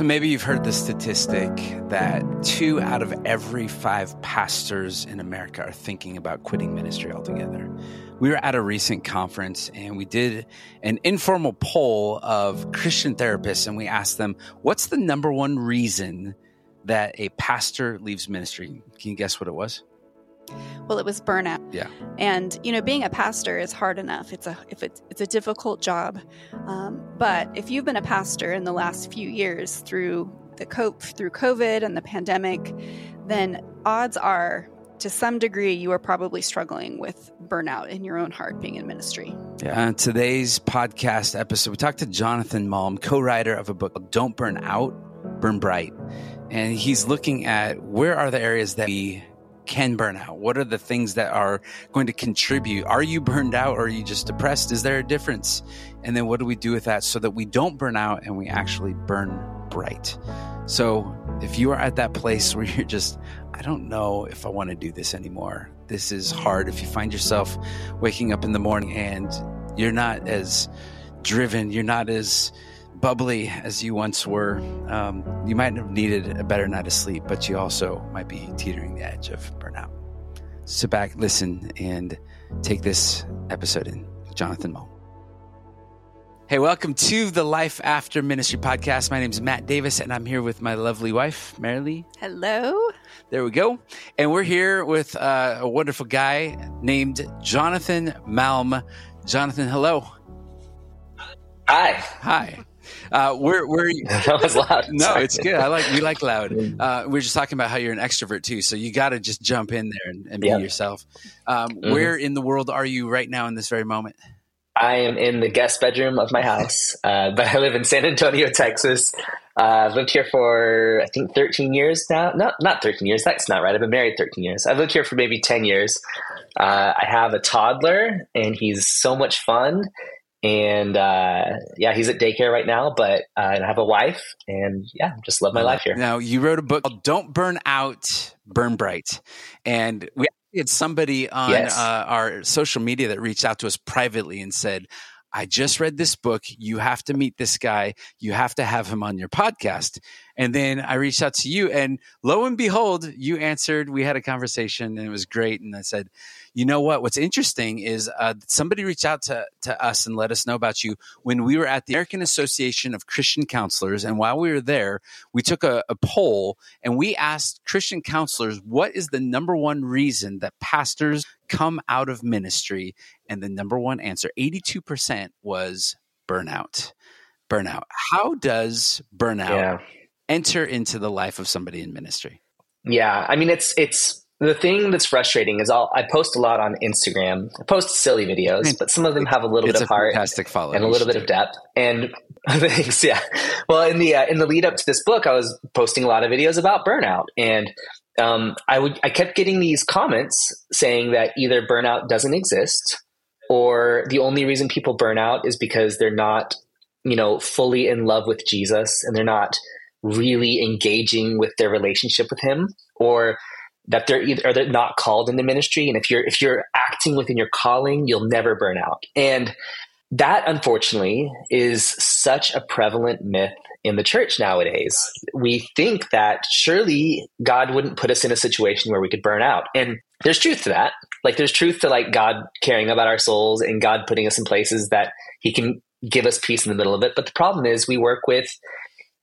So maybe you've heard the statistic that two out of every five pastors in America are thinking about quitting ministry altogether. We were at a recent conference and we did an informal poll of Christian therapists and we asked them, what's the number one reason that a pastor leaves ministry? Can you guess what it was? Well, it was burnout. Yeah. And you know, being a pastor is hard enough. It's a if it's it's a difficult job. Um, but if you've been a pastor in the last few years through the cope through COVID and the pandemic, then odds are to some degree you are probably struggling with burnout in your own heart being in ministry. Yeah. Uh, today's podcast episode, we talked to Jonathan Malm, co-writer of a book Don't Burn Out, Burn Bright. And he's looking at where are the areas that we can burn out? What are the things that are going to contribute? Are you burned out or are you just depressed? Is there a difference? And then what do we do with that so that we don't burn out and we actually burn bright? So if you are at that place where you're just, I don't know if I want to do this anymore, this is hard. If you find yourself waking up in the morning and you're not as driven, you're not as bubbly as you once were, um, you might have needed a better night of sleep, but you also might be teetering the edge of burnout. Sit back, listen, and take this episode in. Jonathan Malm. Hey, welcome to the Life After Ministry podcast. My name is Matt Davis, and I'm here with my lovely wife, Marilee. Hello. There we go. And we're here with uh, a wonderful guy named Jonathan Malm. Jonathan, hello. Hi. Hi. Uh, where where that was loud. No, Sorry. it's good. I like we like loud. Uh, we are just talking about how you're an extrovert too, so you got to just jump in there and, and be Yep. yourself. Um, Mhm. Where in the world are you right now in this very moment? I am in the guest bedroom of my house, uh, but I live in San Antonio, Texas. Uh, I've lived here for I think 13 years now. Not not 13 years. That's not right. I've been married 13 years. I've lived here for maybe 10 years. Uh, I have a toddler, and he's so much fun. And uh, yeah, he's at daycare right now. But uh, and I have a wife, and yeah, just love my life here. Now you wrote a book called "Don't Burn Out, Burn Bright," and we had somebody on Yes. uh, our social media that reached out to us privately and said. I just read this book. You have to meet this guy. You have to have him on your podcast. And then I reached out to you, and lo and behold, you answered. We had a conversation, and it was great. And I said, "You know what? What's interesting is uh, somebody reached out to to us and let us know about you when we were at the American Association of Christian Counselors. And while we were there, we took a, a poll and we asked Christian counselors, "What is the number one reason that pastors come out of ministry?" And the number one answer, eighty-two percent, was burnout. Burnout. How does burnout Yeah. enter into the life of somebody in ministry? Yeah, I mean it's it's the thing that's frustrating is I'll I post a lot on Instagram. I post silly videos, but some of them have a little bit of heart and a little bit of depth. And thanks, yeah. Well, in the uh, in the lead up to this book, I was posting a lot of videos about burnout, and um, I would I kept getting these comments saying that either burnout doesn't exist, or the only reason people burn out is because they're not, you know, fully in love with Jesus, and they're not really engaging with their relationship with Him, or that they're either or they're not called in the ministry. And if you're if you're acting within your calling, you'll never burn out. And that unfortunately is such a prevalent myth in the church nowadays. We think that surely God wouldn't put us in a situation where we could burn out. And there's truth to that. Like there's truth to like God caring about our souls and God putting us in places that he can give us peace in the middle of it. But the problem is we work with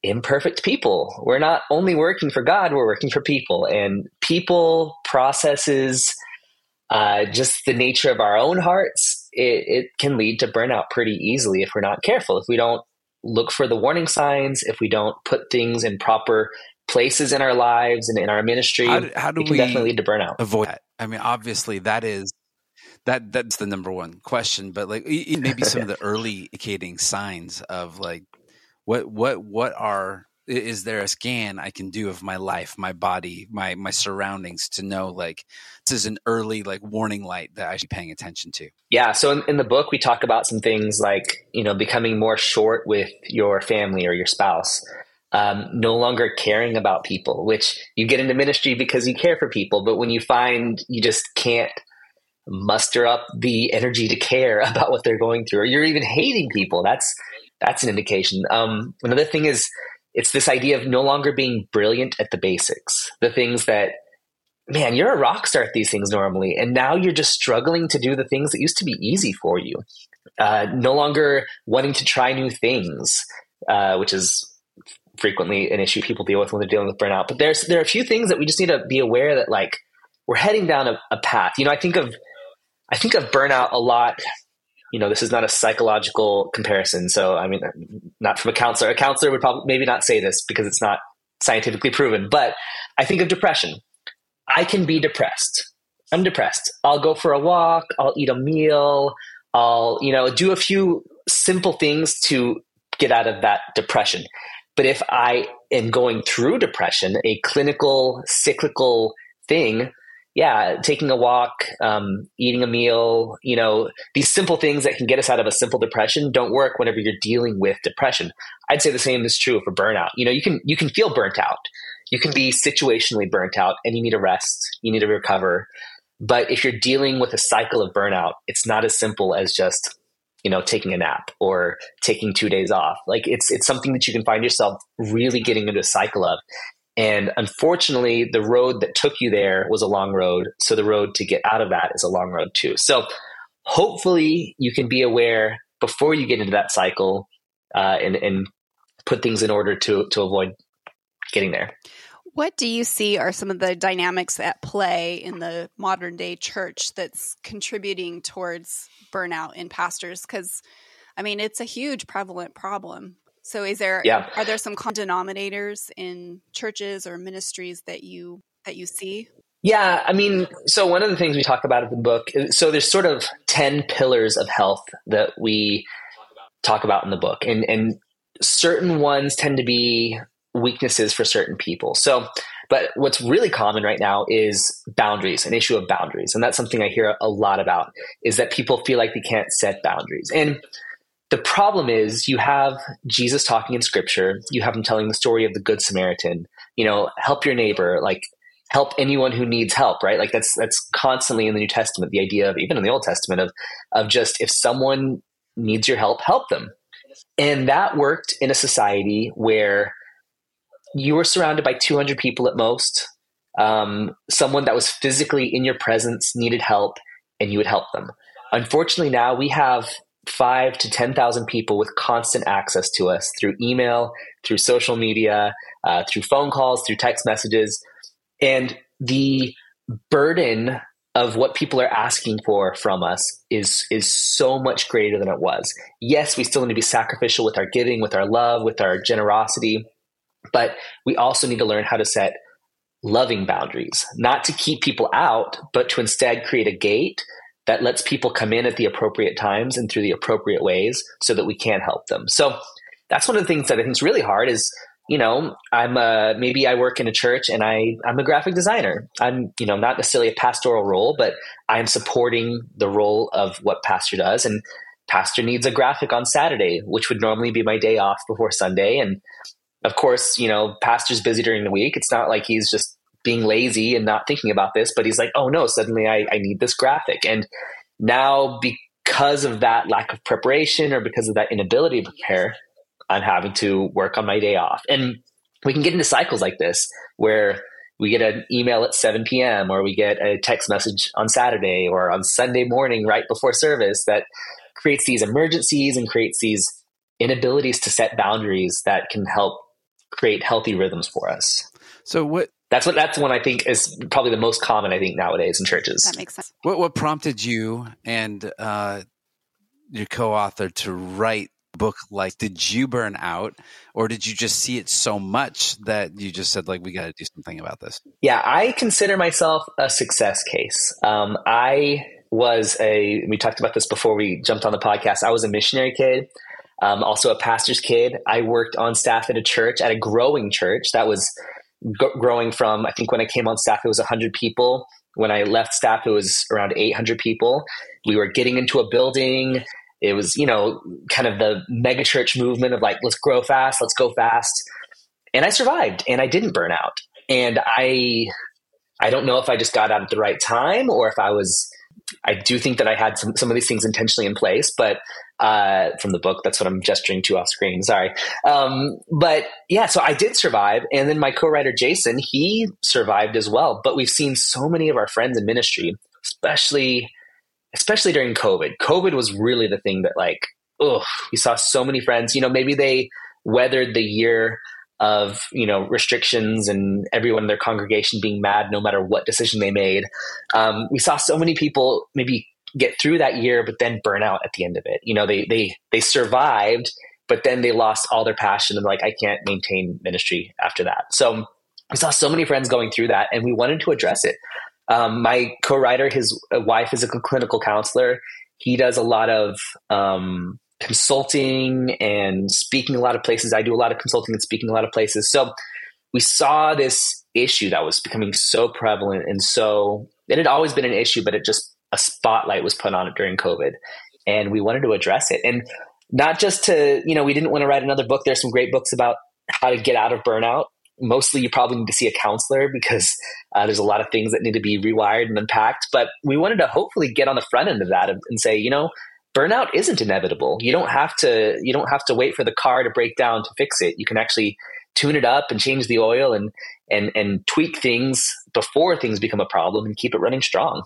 imperfect people. We're not only working for God, we're working for people and people, processes, uh, just the nature of our own hearts, it, it can lead to burnout pretty easily if we're not careful. If we don't look for the warning signs, if we don't put things in proper places in our lives and in our ministry, How do, how do it can we definitely lead to burnout. avoid that? I mean, obviously, that is that that's the number one question. But like, maybe some of the early indicating signs of like, what what what are is there a scan I can do of my life, my body, my my surroundings to know like this is an early like warning light that I should be paying attention to. Yeah. So in, in the book, we talk about some things like, you know, becoming more short with your family or your spouse, um, no longer caring about people, which you get into ministry because you care for people. But when you find you just can't muster up the energy to care about what they're going through, or you're even hating people, that's, that's an indication. Um, another thing is, it's this idea of no longer being brilliant at the basics, the things that, man, you're a rock star at these things normally. And now you're just struggling to do the things that used to be easy for you. Uh, no longer wanting to try new things, uh, which is frequently an issue people deal with when they're dealing with burnout. But there's there are a few things that we just need to be aware that like we're heading down a, a path. You know, I think of I think of burnout a lot. You know, this is not a psychological comparison. So, I mean, not from a counselor. A counselor would probably maybe not say this because it's not scientifically proven. But I think of depression. I can be depressed. I'm depressed. I'll go for a walk. I'll eat a meal. I'll, you know, do a few simple things to get out of that depression. But if I am going through depression, a clinical, cyclical thing, yeah, taking a walk, um, eating a meal, you know, these simple things that can get us out of a simple depression don't work whenever you're dealing with depression. I'd say the same is true for burnout. You know, you can you can feel burnt out. You can be situationally burnt out and you need to rest, you need to recover. But if you're dealing with a cycle of burnout, it's not as simple as just, you know, taking a nap or taking two days off. Like it's it's something that you can find yourself really getting into a cycle of. And unfortunately, the road that took you there was a long road. So the road to get out of that is a long road too. So hopefully you can be aware before you get into that cycle uh, and, and put things in order to, to avoid getting there. What do you see are some of the dynamics at play in the modern day church that's contributing towards burnout in pastors? Because, I mean, it's a huge prevalent problem. So is there yeah. are there some common denominators in churches or ministries that you that you see? Yeah, I mean, so one of the things we talk about in the book, uh, so there's sort of 10 pillars of health that we talk about in the book. And and certain ones tend to be weaknesses for certain people. So but what's really common right now is boundaries, an issue of boundaries. And that's something I hear a lot about is that people feel like they can't set boundaries. And the problem is you have Jesus talking in scripture, you have him telling the story of the good Samaritan, you know, help your neighbor, like help anyone who needs help, right? Like that's that's constantly in the New Testament, the idea of even in the Old Testament of of just if someone needs your help, help them. And that worked in a society where you were surrounded by 200 people at most. Um, someone that was physically in your presence needed help, and you would help them. Unfortunately, now we have five to 10,000 people with constant access to us through email, through social media, uh, through phone calls, through text messages. And the burden of what people are asking for from us is is so much greater than it was. Yes, we still need to be sacrificial with our giving, with our love, with our generosity, but we also need to learn how to set loving boundaries, not to keep people out, but to instead create a gate that lets people come in at the appropriate times and through the appropriate ways so that we can help them. So that's one of the things that I think is really hard is, you know, I'm a, maybe I work in a church and I, I'm a graphic designer. I'm, you know, not necessarily a pastoral role, but I'm supporting the role of what pastor does. And pastor needs a graphic on Saturday, which would normally be my day off before Sunday. And of course, you know, pastor's busy during the week. It's not like he's just being lazy and not thinking about this, but he's like, oh no, suddenly I, I need this graphic. And now because of that lack of preparation or because of that inability to prepare, I'm having to work on my day off. And we can get into cycles like this where we get an email at 7 p.m. or we get a text message on Saturday or on Sunday morning right before service that creates these emergencies and creates these inabilities to set boundaries that can help create healthy rhythms for us. So what that's what that's one I think is probably the most common I think nowadays in churches. That makes sense. What what prompted you and uh, your co-author to write a book like did you burn out or did you just see it so much that you just said like we got to do something about this? Yeah, I consider myself a success case. Um, I was a we talked about this before we jumped on the podcast. I was a missionary kid. Um, also a pastor's kid. I worked on staff at a church, at a growing church that was growing from I think when I came on staff it was 100 people. When I left staff it was around 800 people. We were getting into a building. It was you know kind of the megachurch movement of like let's grow fast, let's go fast. And I survived and I didn't burn out. And I I don't know if I just got out at the right time or if I was I do think that I had some, some of these things intentionally in place, but uh, from the book, that's what I'm gesturing to off screen. Sorry. Um, but yeah, so I did survive. And then my co writer, Jason, he survived as well. But we've seen so many of our friends in ministry, especially especially during COVID. COVID was really the thing that like, oh, we saw so many friends, you know, maybe they weathered the year of you know restrictions and everyone in their congregation being mad no matter what decision they made. Um, we saw so many people maybe get through that year, but then burn out at the end of it. You know, they they they survived, but then they lost all their passion and like I can't maintain ministry after that. So we saw so many friends going through that, and we wanted to address it. Um, my co-writer, his wife is a clinical counselor. He does a lot of um, consulting and speaking a lot of places. I do a lot of consulting and speaking a lot of places. So we saw this issue that was becoming so prevalent and so it had always been an issue, but it just a spotlight was put on it during COVID. And we wanted to address it. And not just to, you know, we didn't want to write another book. There's some great books about how to get out of burnout. Mostly, you probably need to see a counselor because uh, there's a lot of things that need to be rewired and unpacked. But we wanted to hopefully get on the front end of that and, and say, you know, burnout isn't inevitable. You don't have to you don't have to wait for the car to break down to fix it. You can actually tune it up and change the oil and and and tweak things before things become a problem and keep it running strong.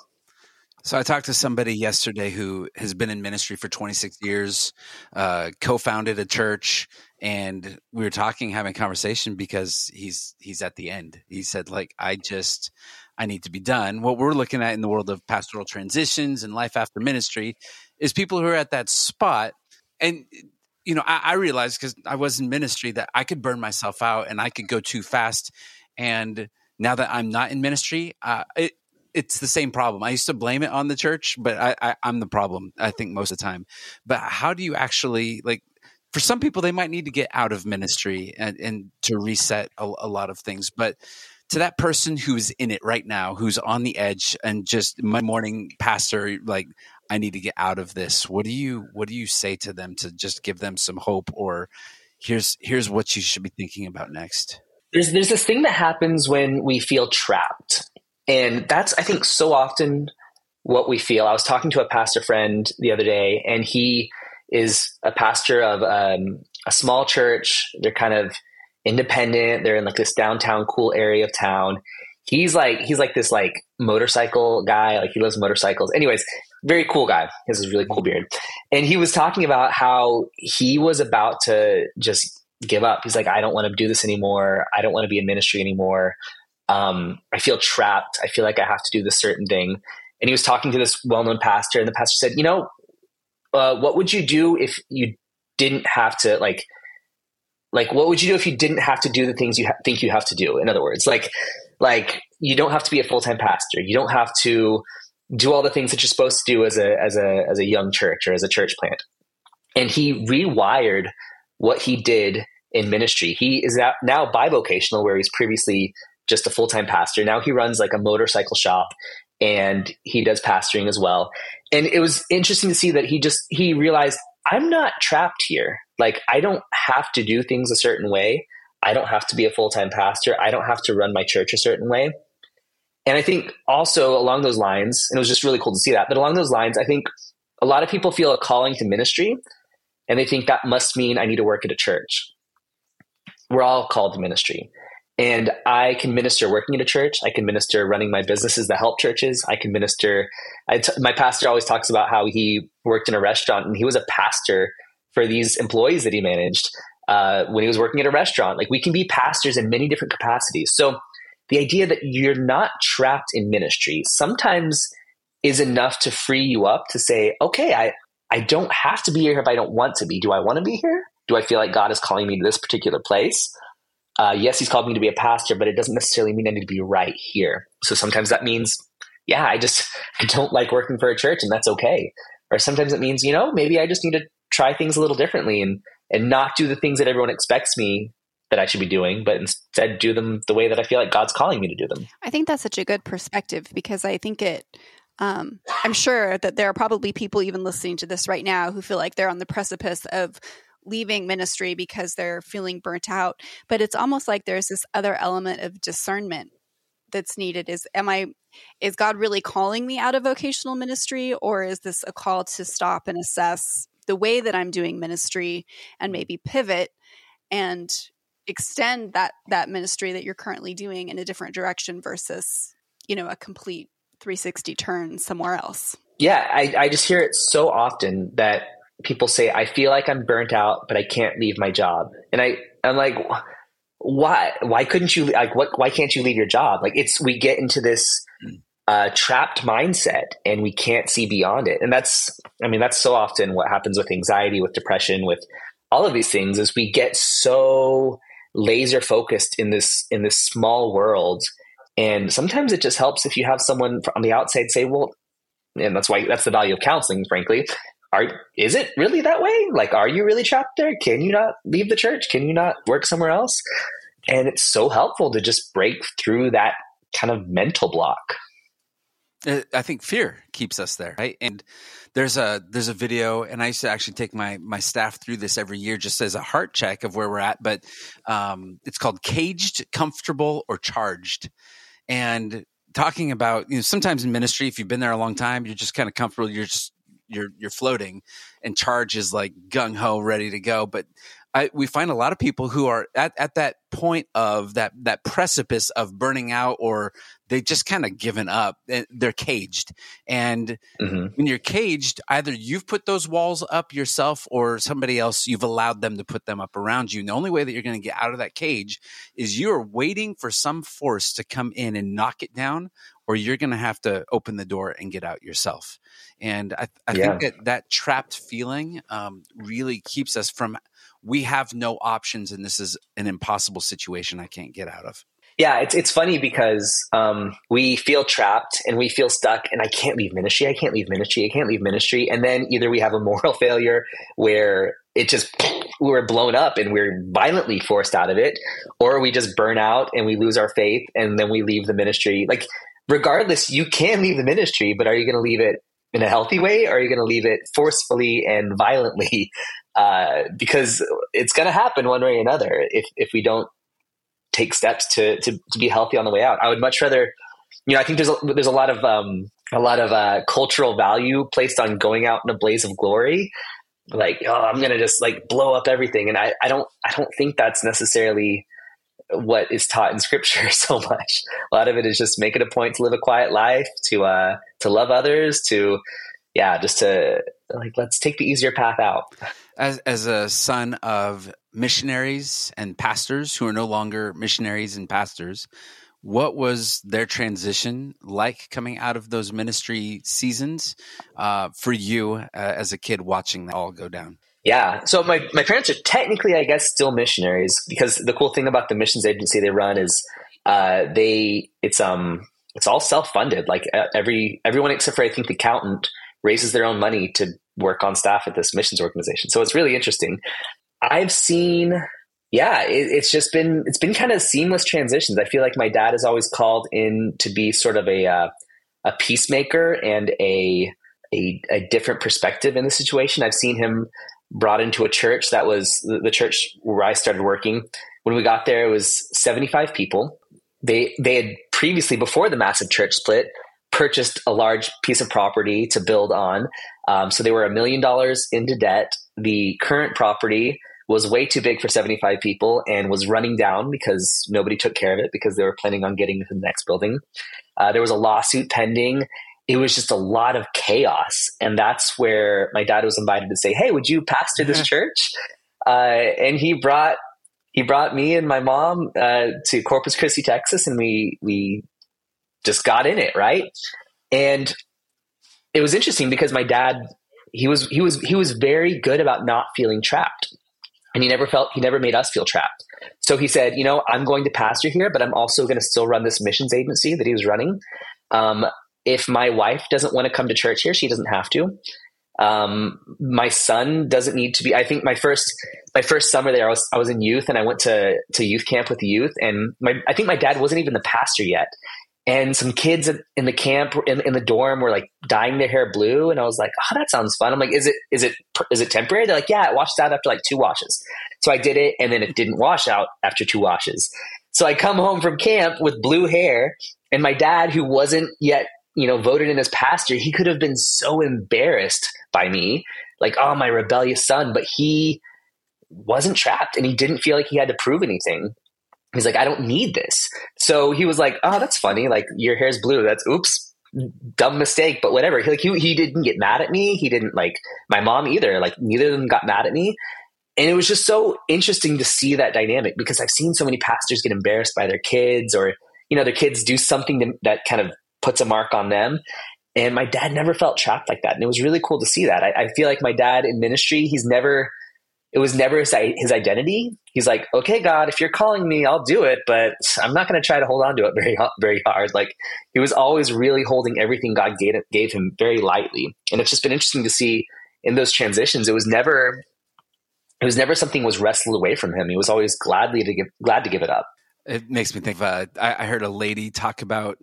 So I talked to somebody yesterday who has been in ministry for 26 years, uh, co-founded a church, and we were talking, having a conversation because he's he's at the end. He said, like, I just I need to be done. What we're looking at in the world of pastoral transitions and life after ministry is people who are at that spot. And you know i, I realized because i was in ministry that i could burn myself out and i could go too fast. And now that i'm not in ministry uh, it, it's the same problem. I used to blame it on the church but I, I i'm the problem i think most of the time. But how do you actually like for some people they might need to get out of ministry and, and to reset a, a lot of things. But to that person who's in it right now, who's on the edge and just my morning pastor, like I need to get out of this. What do you what do you say to them to just give them some hope or here's here's what you should be thinking about next? There's there's this thing that happens when we feel trapped. And that's I think so often what we feel. I was talking to a pastor friend the other day and he is a pastor of um, a small church. They're kind of independent. They're in like this downtown cool area of town. He's like he's like this like motorcycle guy. Like he loves motorcycles. Anyways, very cool guy. He has this really cool beard. And he was talking about how he was about to just give up. He's like, I don't want to do this anymore. I don't want to be in ministry anymore. Um, I feel trapped. I feel like I have to do this certain thing. And he was talking to this well known pastor, and the pastor said, You know, uh, what would you do if you didn't have to, like, like what would you do if you didn't have to do the things you ha- think you have to do in other words like like you don't have to be a full-time pastor you don't have to do all the things that you're supposed to do as a as a as a young church or as a church plant. And he rewired what he did in ministry. He is now now bivocational, where he's previously just a full time pastor. Now he runs like a motorcycle shop and he does pastoring as well. And it was interesting to see that he just he realized I'm not trapped here. Like I don't have to do things a certain way. I don't have to be a full time pastor. I don't have to run my church a certain way. And I think also along those lines, and it was just really cool to see that, but along those lines, I think a lot of people feel a calling to ministry and they think that must mean I need to work at a church. We're all called to ministry. And I can minister working at a church. I can minister running my businesses that help churches. I can minister. I t- my pastor always talks about how he worked in a restaurant and he was a pastor for these employees that he managed uh, when he was working at a restaurant. Like we can be pastors in many different capacities. So the idea that you're not trapped in ministry sometimes is enough to free you up to say, okay, I, I don't have to be here if I don't want to be. Do I want to be here? Do I feel like God is calling me to this particular place? Uh, yes, He's called me to be a pastor, but it doesn't necessarily mean I need to be right here. So sometimes that means, yeah, I just I don't like working for a church, and that's okay. Or sometimes it means, you know, maybe I just need to try things a little differently and and not do the things that everyone expects me that I should be doing, but instead do them the way that I feel like God's calling me to do them. I think that's such a good perspective because I think it, um, I'm sure that there are probably people even listening to this right now who feel like they're on the precipice of leaving ministry because they're feeling burnt out. But it's almost like there's this other element of discernment that's needed is am i is god really calling me out of vocational ministry or is this a call to stop and assess the way that i'm doing ministry and maybe pivot and extend that that ministry that you're currently doing in a different direction versus you know a complete 360 turn somewhere else? Yeah I, I just hear it so often that people say i feel like i'm burnt out but i can't leave my job. And i i'm like why why couldn't you like what why can't you leave your job? Like it's we get into this uh, trapped mindset and we can't see beyond it. And that's i mean that's so often what happens with anxiety with depression with all of these things is we get so laser focused in this in this small world and sometimes it just helps if you have someone on the outside say well and that's why that's the value of counseling frankly are is it really that way? Like, are you really trapped there? Can you not leave the church? Can you not work somewhere else? And it's so helpful to just break through that kind of mental block. Uh, I think fear keeps us there, right? And there's a there's a video, and I used to actually take my my staff through this every year just as a heart check of where we're at. But um, it's called caged, comfortable, or charged, and talking about you know sometimes in ministry, if you've been there a long time, you're just kind of comfortable. You're just you're you're floating and charge is like gung ho ready to go but I, we find a lot of people who are at, at that point of that that precipice of burning out or they just kind of given up they're caged and mm-hmm. when you're caged either you've put those walls up yourself or somebody else you've allowed them to put them up around you and the only way that you're going to get out of that cage is you're waiting for some force to come in and knock it down or you're going to have to open the door and get out yourself and i, I yeah. think that that trapped feeling um, really keeps us from we have no options and this is an impossible situation I can't get out of. Yeah, it's it's funny because um, we feel trapped and we feel stuck, and I can't leave ministry. I can't leave ministry. I can't leave ministry. And then either we have a moral failure where it just we're blown up and we're violently forced out of it, or we just burn out and we lose our faith, and then we leave the ministry. Like regardless, you can leave the ministry, but are you going to leave it in a healthy way, or are you going to leave it forcefully and violently? uh, because it's going to happen one way or another if if we don't take steps to, to to be healthy on the way out. I would much rather, you know, I think there's a, there's a lot of um, a lot of uh, cultural value placed on going out in a blaze of glory. Like, oh, I'm gonna just like blow up everything, and I, I don't I don't think that's necessarily what is taught in scripture so much. A lot of it is just make it a point to live a quiet life, to uh, to love others, to yeah, just to like let's take the easier path out. As as a son of missionaries and pastors who are no longer missionaries and pastors what was their transition like coming out of those ministry seasons uh, for you uh, as a kid watching that all go down? Yeah so my, my parents are technically i guess still missionaries because the cool thing about the missions agency they run is uh, they it's um it's all self-funded. Like every everyone except for i think the accountant raises their own money to work on staff at this missions organization. So it's really interesting. I've seen, yeah, it, it's just been it's been kind of seamless transitions. I feel like my dad is always called in to be sort of a uh, a peacemaker and a, a a different perspective in the situation. I've seen him brought into a church that was the, the church where I started working. When we got there, it was seventy five people. They they had previously before the massive church split purchased a large piece of property to build on. Um, so they were a million dollars into debt. The current property was way too big for 75 people and was running down because nobody took care of it because they were planning on getting to the next building. Uh, there was a lawsuit pending. It was just a lot of chaos. And that's where my dad was invited to say, Hey, would you pastor this church? Uh, and he brought he brought me and my mom uh, to Corpus Christi, Texas, and we we just got in it, right? And it was interesting because my dad he was he was he was very good about not feeling trapped. And he never felt he never made us feel trapped. So he said, you know, I'm going to pastor here, but I'm also going to still run this missions agency that he was running. Um, if my wife doesn't want to come to church here, she doesn't have to. Um, my son doesn't need to be. I think my first my first summer there, I was I was in youth and I went to to youth camp with the youth, and my I think my dad wasn't even the pastor yet, and some kids in the camp in, in the dorm were like dyeing their hair blue and i was like oh that sounds fun i'm like is it is it is it temporary they're like yeah it washes out after like two washes so i did it and then it didn't wash out after two washes so i come home from camp with blue hair And my dad, who wasn't yet, you know, voted in as pastor, he could have been so embarrassed by me, like, oh, my rebellious son. But he wasn't trapped and he didn't feel like he had to prove anything. He's like, I don't need this. So he was like, oh, that's funny. Like, your hair's blue. That's oops, dumb mistake, but whatever. He, like, he, he didn't get mad at me. He didn't like my mom either. Like, neither of them got mad at me. And it was just so interesting to see that dynamic because I've seen so many pastors get embarrassed by their kids or, you know, their kids do something to, that kind of puts a mark on them. And my dad never felt trapped like that. And it was really cool to see that. I, I feel like my dad in ministry, he's never, it was never his, his identity. He's like, okay, God, if you're calling me, I'll do it, but I'm not going to try to hold on to it very, very hard. Like he was always really holding everything God gave, gave him very lightly. And it's just been interesting to see in those transitions. It was never, it was never something was wrestled away from him. He was always gladly to give, glad to give it up. It makes me think of, uh, I, I heard a lady talk about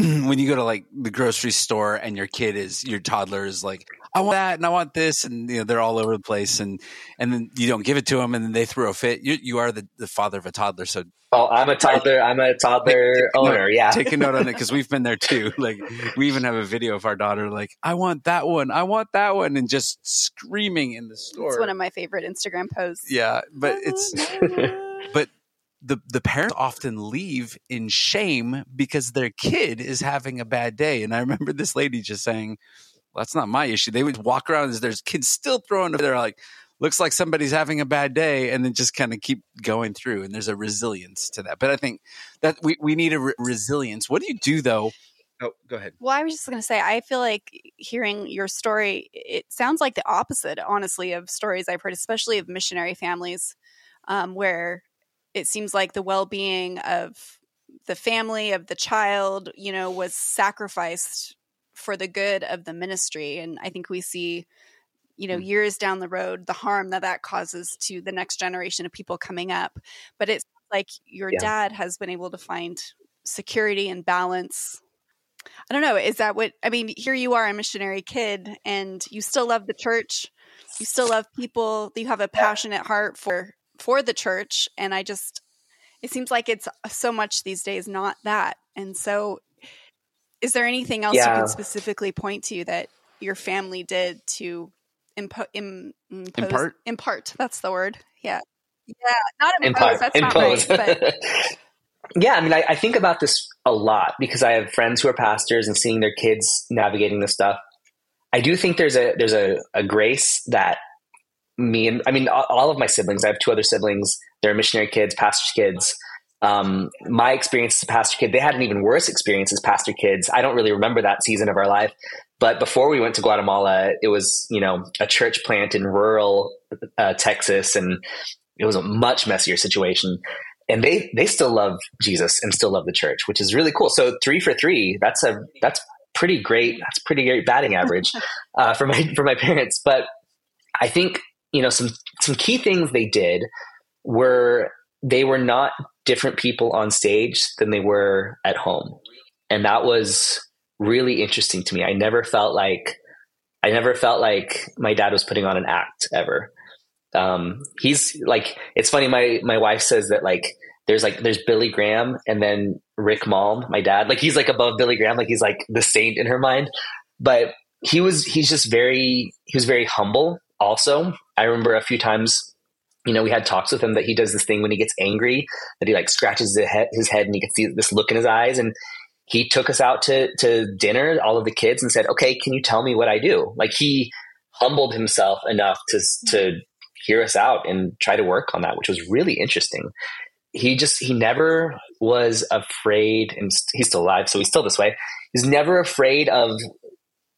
when you go to like the grocery store and your kid is your toddler is like I want that and I want this and you know they're all over the place and and then you don't give it to them and then they throw a fit. You you are the, the father of a toddler, so oh, I'm a toddler. I'm a toddler take, owner. Note, yeah, take a note on it because we've been there too. Like we even have a video of our daughter like I want that one, I want that one, and just screaming in the store. It's one of my favorite Instagram posts. Yeah, but it's but the the parents often leave in shame because their kid is having a bad day. And I remember this lady just saying, well, "That's not my issue." They would walk around as there's kids still throwing. They're like, "Looks like somebody's having a bad day," and then just kind of keep going through. And there's a resilience to that. But I think that we we need a re- resilience. What do you do though? Oh, go ahead. Well, I was just going to say, I feel like hearing your story, it sounds like the opposite, honestly, of stories I've heard, especially of missionary families, um, where it seems like the well-being of the family of the child you know was sacrificed for the good of the ministry and i think we see you know mm. years down the road the harm that that causes to the next generation of people coming up but it's like your yeah. dad has been able to find security and balance i don't know is that what i mean here you are a missionary kid and you still love the church you still love people you have a passionate heart for for the church and i just it seems like it's so much these days not that and so is there anything else yeah. you can specifically point to that your family did to impo- Im- impose, impart impart that's the word yeah yeah not impose impart. that's impose. not right but yeah i mean I, I think about this a lot because i have friends who are pastors and seeing their kids navigating this stuff i do think there's a there's a, a grace that me and I mean all of my siblings. I have two other siblings. They're missionary kids, pastor's kids. Um, my experience as a pastor kid, they had an even worse experience as pastor kids. I don't really remember that season of our life, but before we went to Guatemala, it was you know a church plant in rural uh, Texas, and it was a much messier situation. And they they still love Jesus and still love the church, which is really cool. So three for three, that's a that's pretty great. That's pretty great batting average uh, for my for my parents. But I think you know, some some key things they did were they were not different people on stage than they were at home. And that was really interesting to me. I never felt like I never felt like my dad was putting on an act ever. Um, he's like, it's funny. My, my wife says that like, there's like, there's Billy Graham and then Rick Malm, my dad, like he's like above Billy Graham, like he's like the saint in her mind. But he was, he's just very, he was very humble also. I remember a few times, you know, we had talks with him that he does this thing when he gets angry that he like scratches his head, his head and you can see this look in his eyes. And he took us out to, to dinner, all of the kids, and said, okay, can you tell me what I do? Like he humbled himself enough to, to hear us out and try to work on that, which was really interesting. He just, he never was afraid, and he's still alive, so he's still this way. He's never afraid of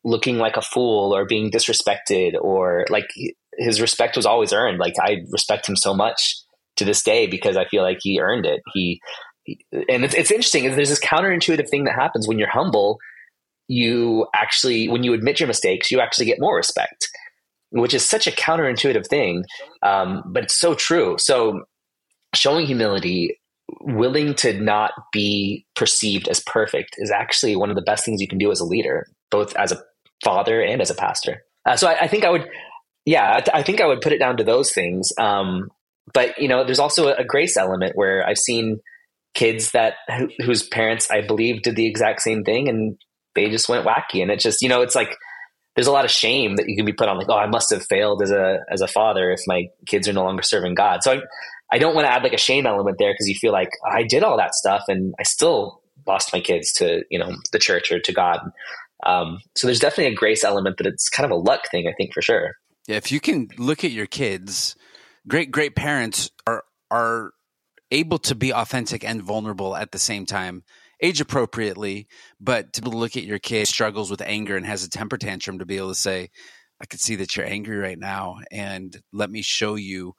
looking like a fool or being disrespected or like his respect was always earned. Like I respect him so much to this day because I feel like he earned it. He, he and it's, it's interesting is there's this counterintuitive thing that happens when you're humble. You actually, when you admit your mistakes, you actually get more respect, which is such a counterintuitive thing. Um, but it's so true. So showing humility, willing to not be perceived as perfect is actually one of the best things you can do as a leader, both as a father and as a pastor. Uh, so I, I, think I would, yeah, I, th- I, think I would put it down to those things. Um, but you know, there's also a, a, grace element where I've seen kids that whose parents I believe did the exact same thing and they just went wacky and it just you know it's like there's a lot of shame that you can be put on like oh I must have failed as a as a father if my kids are no longer serving God so I I don't want to add like a shame element there because you feel like I did all that stuff and I still lost my kids to you know the church or to God um, so there's definitely a grace element that it's kind of a luck thing I think for sure yeah if you can look at your kids great great parents are are able to be authentic and vulnerable at the same time age appropriately but to look at your kid struggles with anger and has a temper tantrum to be able to say i can see that you're angry right now and let me show you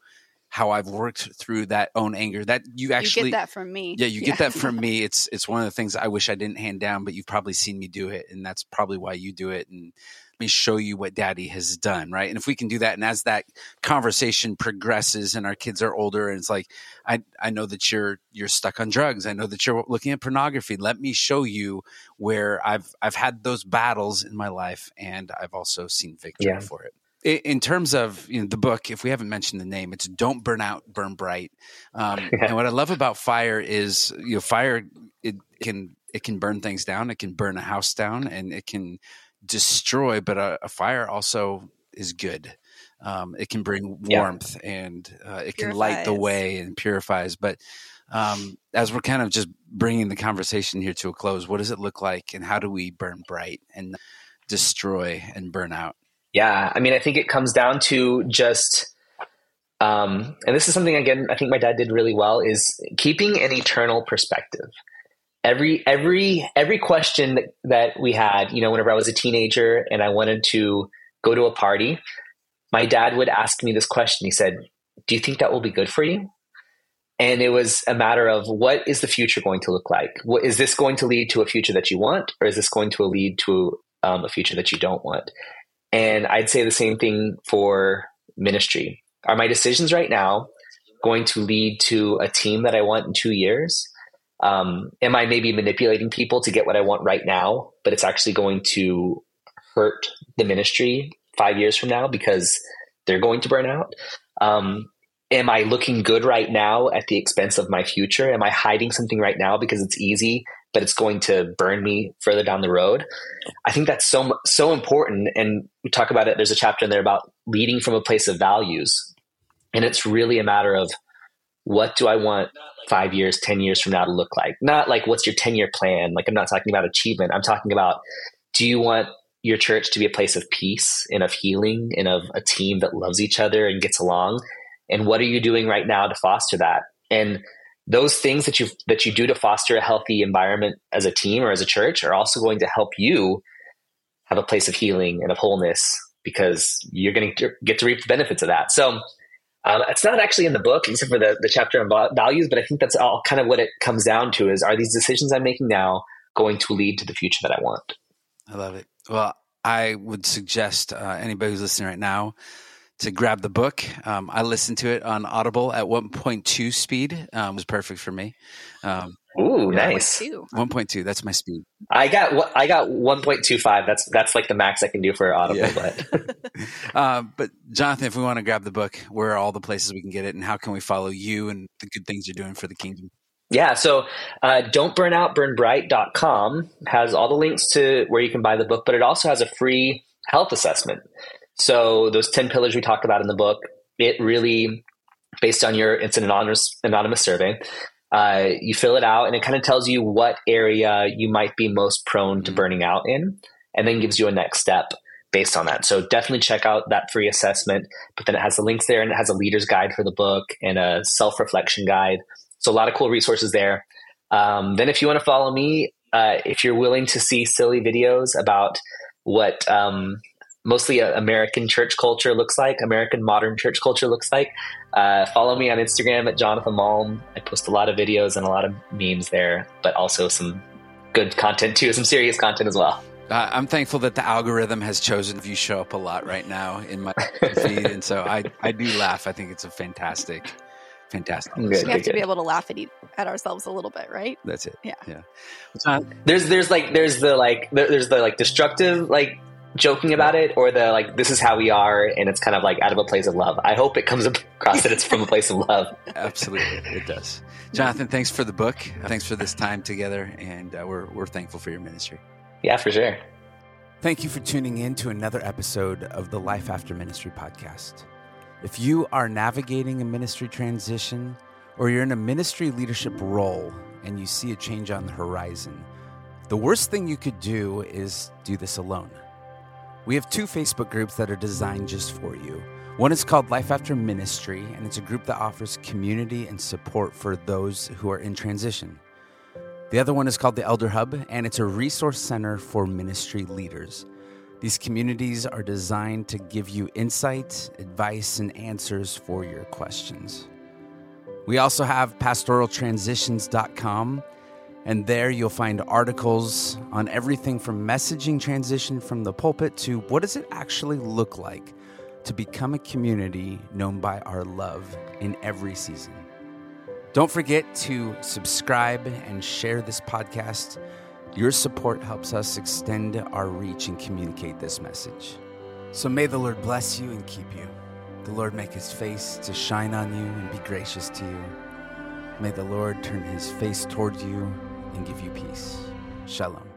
how I've worked through that own anger. That you actually you get that from me. Yeah, you yeah. get that from me. It's it's one of the things I wish I didn't hand down, but you've probably seen me do it, and that's probably why you do it. And let me show you what daddy has done right and if we can do that and as that conversation progresses and our kids are older and it's like i i know that you're you're stuck on drugs i know that you're looking at pornography let me show you where i've i've had those battles in my life and i've also seen victory yeah. for it in terms of you know the book if we haven't mentioned the name it's don't burn out burn bright um, yeah. and what i love about fire is you know fire it can it can burn things down it can burn a house down and it can destroy, but a, a fire also is good. Um, it can bring warmth yeah. and uh, it purifies. can light the way and purifies. But um, as we're kind of just bringing the conversation here to a close, what does it look like, and how do we burn bright and destroy and burn out? Yeah, I mean, I think it comes down to just. Um, and this is something again I think my dad did really well is keeping an eternal perspective. Every every every question that, that we had you know whenever i was a teenager and i wanted to go to a party my dad would ask me this question. He said do you think that will be good for you? And it was a matter of what is the future going to look like? What, is this going to lead to a future that you want or is this going to lead to um, a future that you don't want and i'd say the same thing for ministry are my decisions right now going to lead to a team that i want in two years um, am I maybe manipulating people to get what I want right now, but it's actually going to hurt the ministry five years from now because they're going to burn out? Um, am I looking good right now at the expense of my future? Am I hiding something right now because it's easy, but it's going to burn me further down the road? I think that's so so important. And we talk about it. There's a chapter in there about leading from a place of values, and it's really a matter of what do I want five years, 10 years from now to look like? Not like what's your 10 year plan? Like, I'm not talking about achievement. I'm talking about do you want your church to be a place of peace and of healing and of a team that loves each other and gets along? And what are you doing right now to foster that? And those things that you that you do to foster a healthy environment as a team or as a church are also going to help you have a place of healing and of wholeness because you're going to get to reap the benefits of that. So um, it's not actually in the book, except for the, the chapter on values, but I think that's all kind of what it comes down to is are these decisions I'm making now going to lead to the future that I want? I love it. Well, I would suggest uh, anybody who's listening right now to grab the book. Um, I listened to it on Audible at 1.2 speed. Um, was perfect for me. Um, Ooh, nice. 1.2. That's my speed. I got I got 1.25. That's that's like the max I can do for Audible. Yeah. But uh, but Jonathan, if we want to grab the book, where are all the places we can get it, and how can we follow you and the good things you're doing for the kingdom? Yeah, so uh, don't burn out, burnbright.com has all the links to where you can buy the book, but it also has a free health assessment. So those 10 pillars we talked about in the book, it really based on your it's an anonymous anonymous survey uh, you fill it out and it kind of tells you what area you might be most prone to mm-hmm. burning out in and then gives you a next step based on that. So definitely check out that free assessment. But then it has the links there and it has a leader's guide for the book and a self reflection guide. So a lot of cool resources there. Um, then if you want to follow me, uh, if you're willing to see silly videos about what um, mostly American church culture looks like, American modern church culture looks like. Uh, follow me on Instagram at Jonathan Malm. I post a lot of videos and a lot of memes there, but also some good content too, some serious content as well. Uh, I'm thankful that the algorithm has chosen if you show up a lot right now in my feed, and so I I do laugh. I think it's a fantastic, fantastic. Good, we have good. to be able to laugh at at ourselves a little bit, right? That's it. Yeah, yeah. Uh, there's there's like there's the like there's the like destructive like joking about it or the like this is how we are and it's kind of like out of a place of love. I hope it comes across that it's from a place of love. Absolutely it does. Jonathan thanks for the book. Thanks for this time together and uh, we're, we're thankful for your ministry. Yeah for sure. Thank you for tuning in to another episode of the life after ministry podcast. If you are navigating a ministry transition or you're in a ministry leadership role and you see a change on the horizon the worst thing you could do is do this alone we have two Facebook groups that are designed just for you. One is called Life After Ministry, and it's a group that offers community and support for those who are in transition. The other one is called the Elder Hub, and it's a resource center for ministry leaders. These communities are designed to give you insight, advice, and answers for your questions. We also have pastoraltransitions.com and there you'll find articles on everything from messaging transition from the pulpit to what does it actually look like to become a community known by our love in every season. Don't forget to subscribe and share this podcast. Your support helps us extend our reach and communicate this message. So may the Lord bless you and keep you. The Lord make his face to shine on you and be gracious to you. May the Lord turn his face toward you and give you peace. Shalom.